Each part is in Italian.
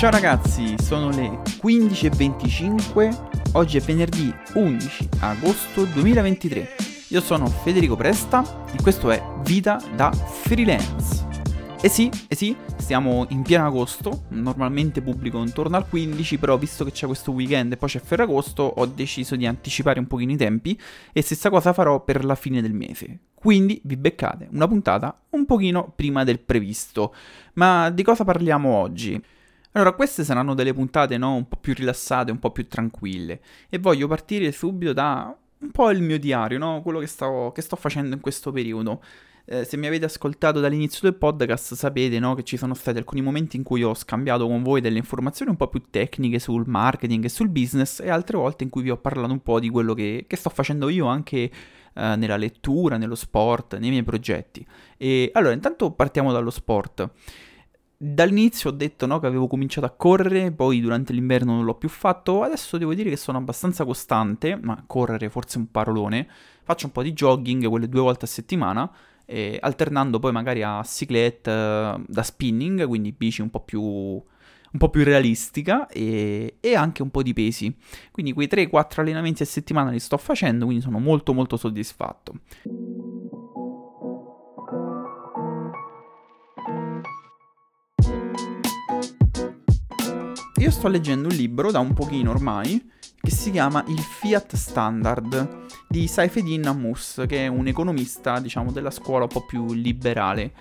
Ciao ragazzi, sono le 15.25, oggi è venerdì 11 agosto 2023. Io sono Federico Presta e questo è Vita da Freelance. E sì, e sì, stiamo in pieno agosto, normalmente pubblico intorno al 15, però visto che c'è questo weekend e poi c'è Ferragosto, ho deciso di anticipare un pochino i tempi e stessa cosa farò per la fine del mese. Quindi vi beccate una puntata un pochino prima del previsto. Ma di cosa parliamo oggi? Allora, queste saranno delle puntate no? un po' più rilassate, un po' più tranquille e voglio partire subito da un po' il mio diario, no? quello che, stavo, che sto facendo in questo periodo. Eh, se mi avete ascoltato dall'inizio del podcast sapete no, che ci sono stati alcuni momenti in cui ho scambiato con voi delle informazioni un po' più tecniche sul marketing e sul business e altre volte in cui vi ho parlato un po' di quello che, che sto facendo io anche eh, nella lettura, nello sport, nei miei progetti. E allora intanto partiamo dallo sport. Dall'inizio ho detto no, che avevo cominciato a correre, poi durante l'inverno non l'ho più fatto, adesso devo dire che sono abbastanza costante, ma correre forse è un parolone, faccio un po' di jogging quelle due volte a settimana eh, alternando poi magari a ciclette uh, da spinning, quindi bici un po' più, un po più realistica e, e, anche un po' di pesi. Quindi quei 3-4 allenamenti a settimana li sto facendo, quindi sono molto molto soddisfatto. Io sto leggendo un libro da un pochino ormai che si chiama Il Fiat Standard di Saifedin Ammous, che è un economista, diciamo, della scuola un po' più liberale.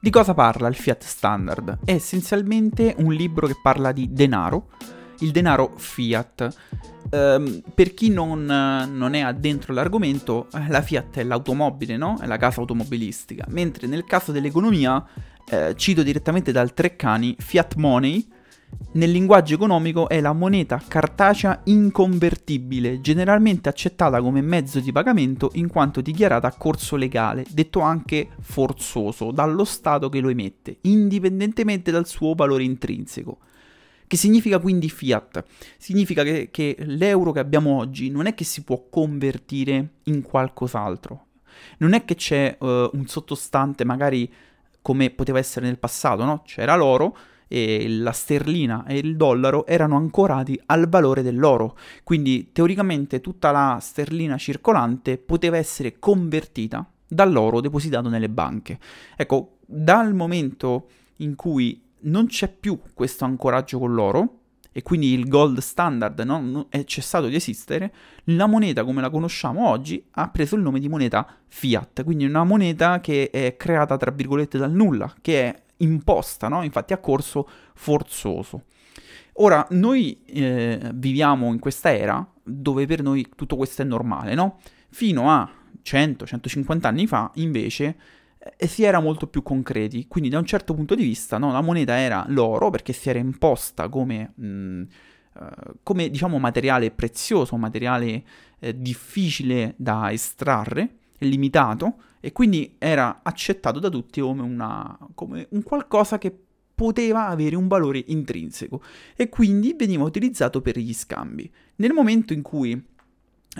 Di cosa parla il Fiat Standard? È essenzialmente un libro che parla di denaro, il denaro fiat. Um, per chi non, non, è addentro l'argomento, la Fiat è l'automobile, no? È la casa automobilistica. Mentre nel caso dell'economia, eh, cito direttamente dal Treccani, Fiat Money nel linguaggio economico è la moneta cartacea inconvertibile, generalmente accettata come mezzo di pagamento in quanto dichiarata a corso legale, detto anche forzoso, dallo Stato che lo emette, indipendentemente dal suo valore intrinseco. Che significa quindi fiat? Significa che, che l'euro che abbiamo oggi non è che si può convertire in qualcos'altro. Non è che c'è uh, un sottostante, magari come poteva essere nel passato, no? C'era l'oro, e la sterlina e il dollaro erano ancorati al valore dell'oro, quindi teoricamente tutta la sterlina circolante poteva essere convertita dall'oro depositato nelle banche. Ecco, dal momento in cui non c'è più questo ancoraggio con l'oro, e quindi il gold standard no? è cessato di esistere, la moneta come la conosciamo oggi ha preso il nome di moneta fiat, quindi una moneta che è creata tra virgolette dal nulla, che è imposta, no? infatti a corso forzoso. Ora, noi eh, viviamo in questa era dove per noi tutto questo è normale, no? Fino a 100-150 anni fa, invece, eh, si era molto più concreti. Quindi, da un certo punto di vista, no, la moneta era l'oro perché si era imposta come, mh, mm, uh, come diciamo, materiale prezioso, materiale eh, difficile da estrarre, limitato e quindi era accettato da tutti come, una, come un qualcosa che poteva avere un valore intrinseco e quindi veniva utilizzato per gli scambi. Nel momento in cui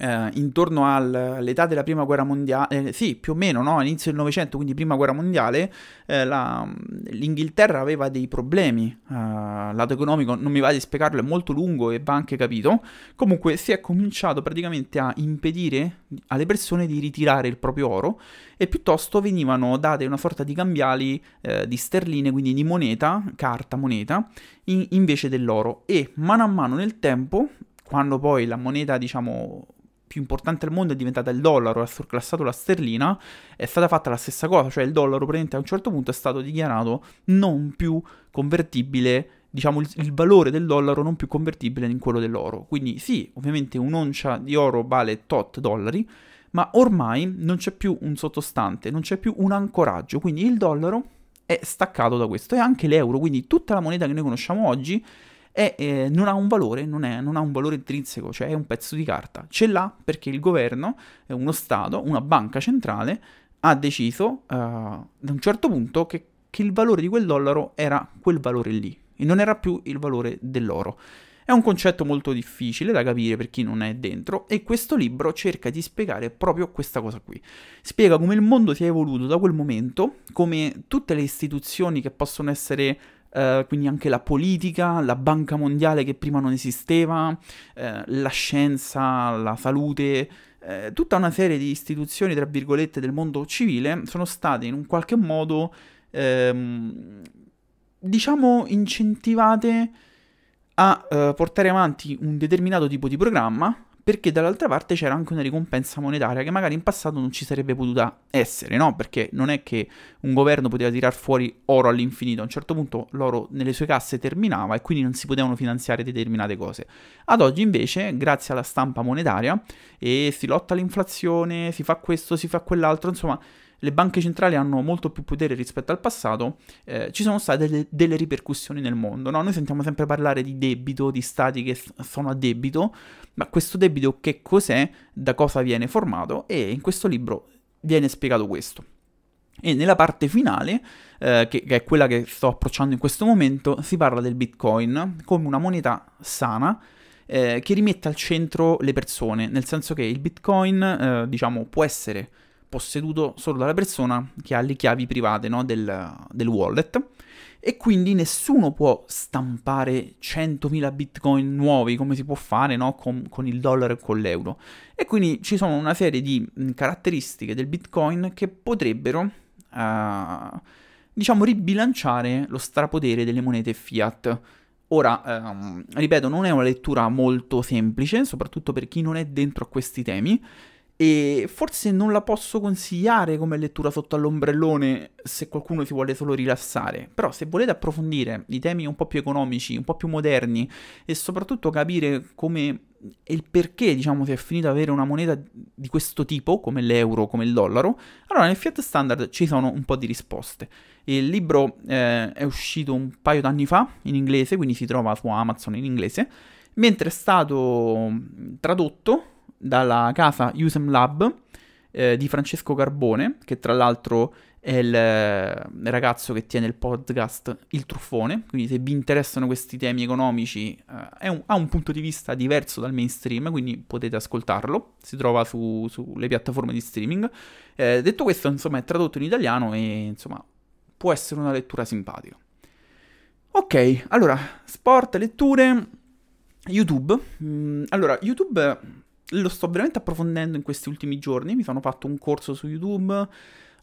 eh, intorno all'età della prima guerra mondiale, eh, sì, più o meno, no? all'inizio del Novecento, quindi prima guerra mondiale, eh, la, l'Inghilterra aveva dei problemi. Eh, lato economico non mi va di spiegarlo, è molto lungo e va anche capito. Comunque si è cominciato praticamente a impedire alle persone di ritirare il proprio oro e piuttosto venivano date una sorta di cambiali eh, di sterline, quindi di moneta, carta moneta, in, invece dell'oro. E mano a mano nel tempo, quando poi la moneta, diciamo, più importante al mondo è diventata il dollaro, ha surclassato la sterlina, è stata fatta la stessa cosa, cioè il dollaro praticamente a un certo punto è stato dichiarato non più convertibile, diciamo il, il valore del dollaro non più convertibile in quello dell'oro. Quindi sì, ovviamente un'oncia di oro vale tot dollari, ma ormai non c'è più un sottostante, non c'è più un ancoraggio, quindi il dollaro è staccato da questo e anche l'euro, quindi tutta la moneta che noi conosciamo oggi è, eh, non ha un valore, non, è, non, ha un valore intrinseco, cioè è un pezzo di carta. Ce l'ha perché il governo, uno Stato, una banca centrale ha deciso uh, da un certo punto che, che il valore di quel dollaro era quel valore lì e non era più il valore dell'oro. È un concetto molto difficile da capire per chi non è dentro e questo libro cerca di spiegare proprio questa cosa qui. Spiega come il mondo si è evoluto da quel momento, come tutte le istituzioni che possono essere eh, quindi anche la politica, la banca mondiale che prima non esisteva, eh, la scienza, la salute, eh, tutta una serie di istituzioni, tra virgolette, del mondo civile sono state in un qualche modo, ehm, diciamo, incentivate a eh, portare avanti un determinato tipo di programma perché dall'altra parte c'era anche una ricompensa monetaria che magari in passato non ci sarebbe potuta essere, no? Perché non è che un governo poteva tirar fuori oro all'infinito, a un certo punto l'oro nelle sue casse terminava e quindi non si potevano finanziare determinate cose. Ad oggi invece, grazie alla stampa monetaria, e si lotta l'inflazione, si fa questo, si fa quell'altro, insomma, le banche centrali hanno molto più potere rispetto al passato, eh, ci sono state delle, delle ripercussioni nel mondo. No? Noi sentiamo sempre parlare di debito, di stati che sono a debito, ma questo debito che cos'è, da cosa viene formato e in questo libro viene spiegato questo. E nella parte finale, eh, che, che, è quella che sto approcciando in questo momento, si parla del Bitcoin come una moneta sana eh, che rimette al centro le persone, nel senso che il Bitcoin, eh, diciamo, può essere posseduto solo dalla persona che ha le chiavi private no, del, del, wallet e quindi nessuno può stampare 100.000 bitcoin nuovi come si può fare no, con, con, il dollaro e con l'euro. E quindi ci sono una serie di caratteristiche del bitcoin che potrebbero, uh, diciamo, ribilanciare lo strapotere delle monete fiat. Ora, ehm, ripeto, non è una lettura molto semplice, soprattutto per chi non è dentro a questi temi, e forse non la posso consigliare come lettura sotto all'ombrellone se qualcuno si vuole solo rilassare. Però se volete approfondire i temi un po' più economici, un po' più moderni e soprattutto capire come e il perché, diciamo, si è finito ad avere una moneta di questo tipo, come l'euro, come il dollaro, allora nel Fiat Standard ci sono un po' di risposte. Il libro eh, è uscito un paio d'anni fa in inglese, quindi si trova su Amazon in inglese, mentre è stato tradotto dalla casa Usem Lab eh, di Francesco Carbone, che tra l'altro è il, il, ragazzo che tiene il podcast Il Truffone, quindi se vi interessano questi temi economici eh, un, ha un punto di vista diverso dal mainstream, quindi potete ascoltarlo, si trova su, sulle piattaforme di streaming. Eh, detto questo, insomma, è tradotto in italiano e insomma può essere una lettura simpatica. Ok, allora, sport, letture, YouTube. Mm, allora, YouTube lo sto veramente approfondendo in questi ultimi giorni. Mi sono fatto un corso su YouTube,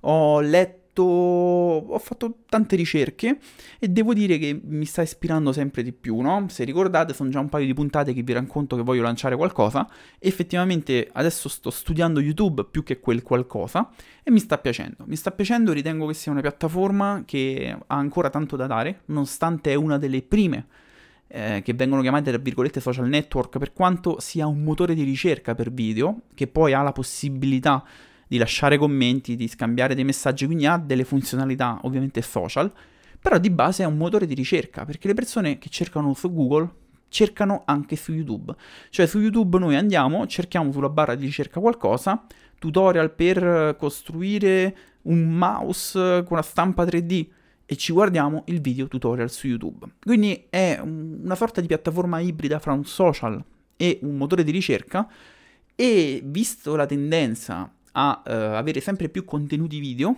ho letto, ho fatto tante ricerche e devo dire che mi sta ispirando sempre di più, no? Se ricordate, sono già un paio di puntate che vi racconto che voglio lanciare qualcosa. Effettivamente adesso sto studiando YouTube più che quel qualcosa e mi sta piacendo. Mi sta piacendo, ritengo che sia una piattaforma che ha ancora tanto da dare, nonostante è una delle prime eh, che vengono chiamate tra virgolette social network, per quanto sia un motore di ricerca per video, che poi ha la possibilità di lasciare commenti, di scambiare dei messaggi, quindi ha delle funzionalità ovviamente social, però di base è un motore di ricerca, perché le persone che cercano su Google cercano anche su YouTube. Cioè su YouTube noi andiamo, cerchiamo sulla barra di ricerca qualcosa, tutorial per costruire un mouse con la stampa 3D, e ci guardiamo il video tutorial su YouTube. Quindi è una sorta di piattaforma ibrida fra un social e un motore di ricerca e visto la tendenza a uh, avere sempre più contenuti video,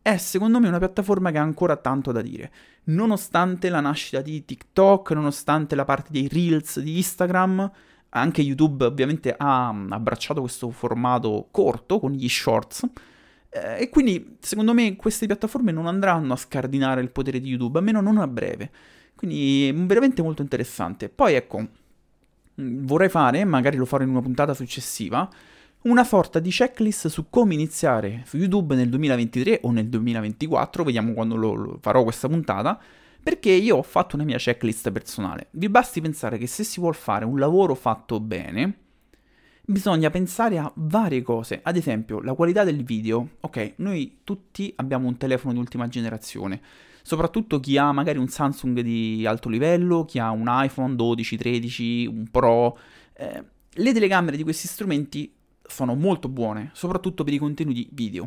è secondo me una piattaforma che ha ancora tanto da dire. Nonostante la nascita di TikTok, nonostante la parte dei reels di Instagram, anche YouTube ovviamente ha abbracciato questo formato corto con gli shorts, eh, e quindi, secondo me, queste piattaforme non andranno a scardinare il potere di YouTube, almeno non a breve. Quindi, veramente molto interessante. Poi, ecco, mm, vorrei fare, magari lo farò in una puntata successiva, una sorta di checklist su come iniziare su YouTube nel 2023 o nel 2024, vediamo quando lo, lo farò questa puntata, perché io ho fatto una mia checklist personale. Vi basti pensare che se si vuole fare un lavoro fatto bene, bisogna pensare a varie cose, ad esempio la qualità del video. Ok, noi tutti abbiamo un telefono di ultima generazione, soprattutto chi ha magari un Samsung di alto livello, chi ha un iPhone 12, 13, un Pro. Eh, le telecamere di questi strumenti sono molto buone, soprattutto per i contenuti video.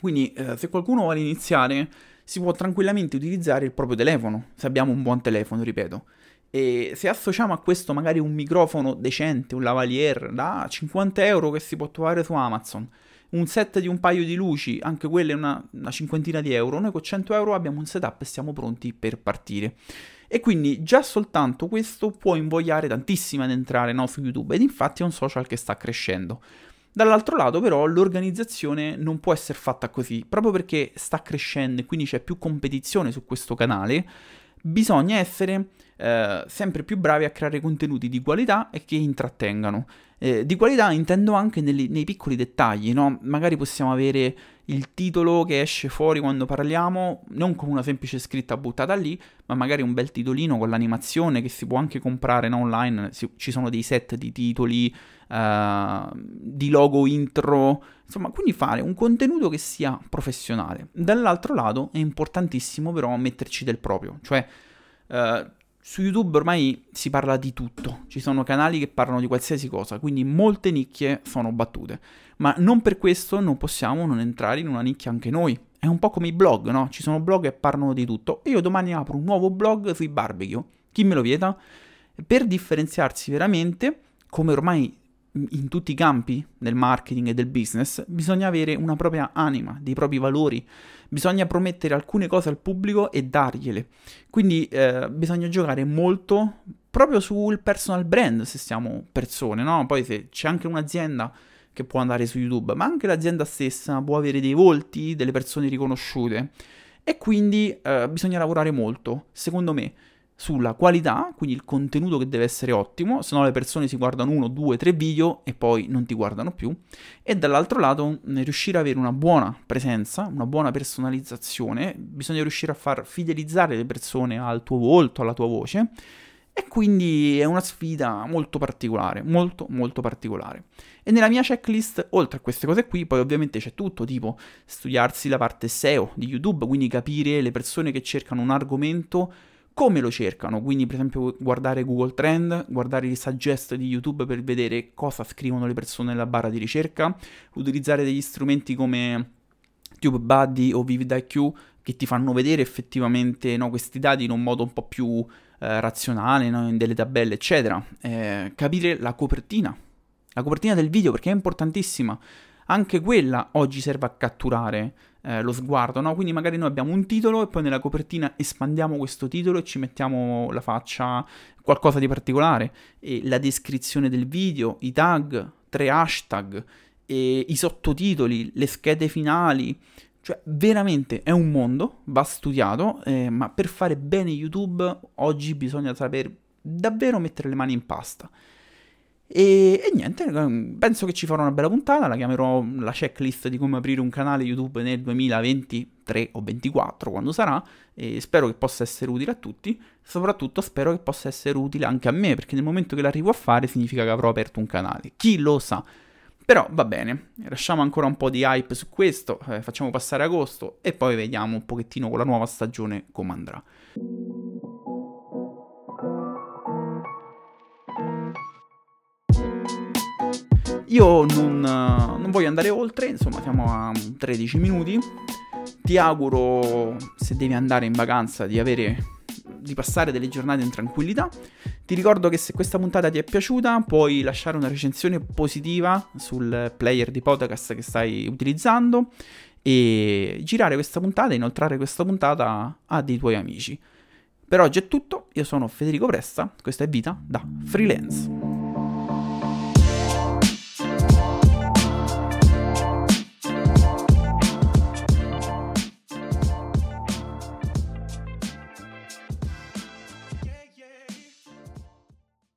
Quindi eh, se qualcuno vuole iniziare si può tranquillamente utilizzare il proprio telefono, se abbiamo un buon telefono, ripeto. E se associamo a questo magari un microfono decente, un lavalier da 50 euro che si può trovare su Amazon, un set di un paio di luci, anche quelle una, una cinquantina di euro, noi con 100 euro abbiamo un setup e siamo pronti per partire. E quindi già soltanto questo può invogliare tantissimo ad entrare no, su YouTube ed infatti è un social che sta crescendo. Dall'altro lato però l'organizzazione non può essere fatta così, proprio perché sta crescendo e quindi c'è più competizione su questo canale, bisogna essere eh, sempre più bravi a creare contenuti di qualità e che intrattengano. Eh, di qualità intendo anche nei, nei piccoli dettagli, no? Magari possiamo avere il titolo che esce fuori quando parliamo, non con una semplice scritta buttata lì, ma magari un bel titolino con l'animazione che si può anche comprare no? online. Si, ci sono dei set di titoli, uh, di logo intro, insomma, quindi fare un contenuto che sia professionale. Dall'altro lato è importantissimo però metterci del proprio, cioè uh, su YouTube ormai si parla di tutto, ci sono canali che parlano di qualsiasi cosa, quindi molte nicchie sono battute, ma non per questo non possiamo non entrare in una nicchia anche noi. È un po' come i blog, no? Ci sono blog che parlano di tutto io domani apro un nuovo blog sui barbecue. Chi me lo vieta? Per differenziarsi veramente, come ormai in tutti i campi del marketing e del business, bisogna avere una propria anima, dei propri valori, bisogna promettere alcune cose al pubblico e dargliele. Quindi eh, bisogna giocare molto proprio sul personal brand se siamo persone, no? Poi se c'è anche un'azienda che può andare su YouTube, ma anche l'azienda stessa può avere dei volti, delle persone riconosciute e quindi eh, bisogna lavorare molto, secondo me sulla qualità, quindi il contenuto che deve essere ottimo, se no le persone si guardano uno, due, tre video e poi non ti guardano più, e dall'altro lato riuscire ad avere una buona presenza, una buona personalizzazione, bisogna riuscire a far fidelizzare le persone al tuo volto, alla tua voce, e quindi è una sfida molto particolare, molto molto particolare. E nella mia checklist, oltre a queste cose qui, poi ovviamente c'è tutto, tipo studiarsi la parte SEO di YouTube, quindi capire le persone che cercano un argomento come lo cercano, quindi per esempio guardare Google Trend, guardare i suggest di YouTube per vedere cosa scrivono le persone nella barra di ricerca, utilizzare degli strumenti come TubeBuddy o VividIQ che ti fanno vedere effettivamente no, questi dati in un modo un po' più eh, razionale, no, in delle tabelle, eccetera. Eh, capire la copertina, la copertina del video perché è importantissima. Anche quella oggi serve a catturare eh, lo sguardo, no? Quindi magari noi abbiamo un titolo e poi nella copertina espandiamo questo titolo e ci mettiamo la faccia, qualcosa di particolare, e la descrizione del video, i tag, tre hashtag, i sottotitoli, le schede finali. Cioè, veramente è un mondo, va studiato, eh, ma per fare bene YouTube oggi bisogna saper davvero mettere le mani in pasta. E, e, niente, ehm, penso che ci farò una bella puntata, la chiamerò la checklist di come aprire un canale YouTube nel 2023 o 2024, quando sarà, e spero che possa essere utile a tutti, soprattutto spero che possa essere utile anche a me, perché nel momento che l'arrivo a fare significa che avrò aperto un canale, chi lo sa. Però va bene, lasciamo ancora un po' di hype su questo, eh, facciamo passare agosto e poi vediamo un pochettino con la nuova stagione come andrà. Io non, non, voglio andare oltre, insomma siamo a 13 minuti. Ti auguro, se devi andare in vacanza, di avere di passare delle giornate in tranquillità. Ti ricordo che se questa puntata ti è piaciuta puoi lasciare una recensione positiva sul player di podcast che stai utilizzando e girare questa puntata, inoltrare questa puntata a dei tuoi amici. Per oggi è tutto, io sono Federico Presta, questa è Vita da Freelance.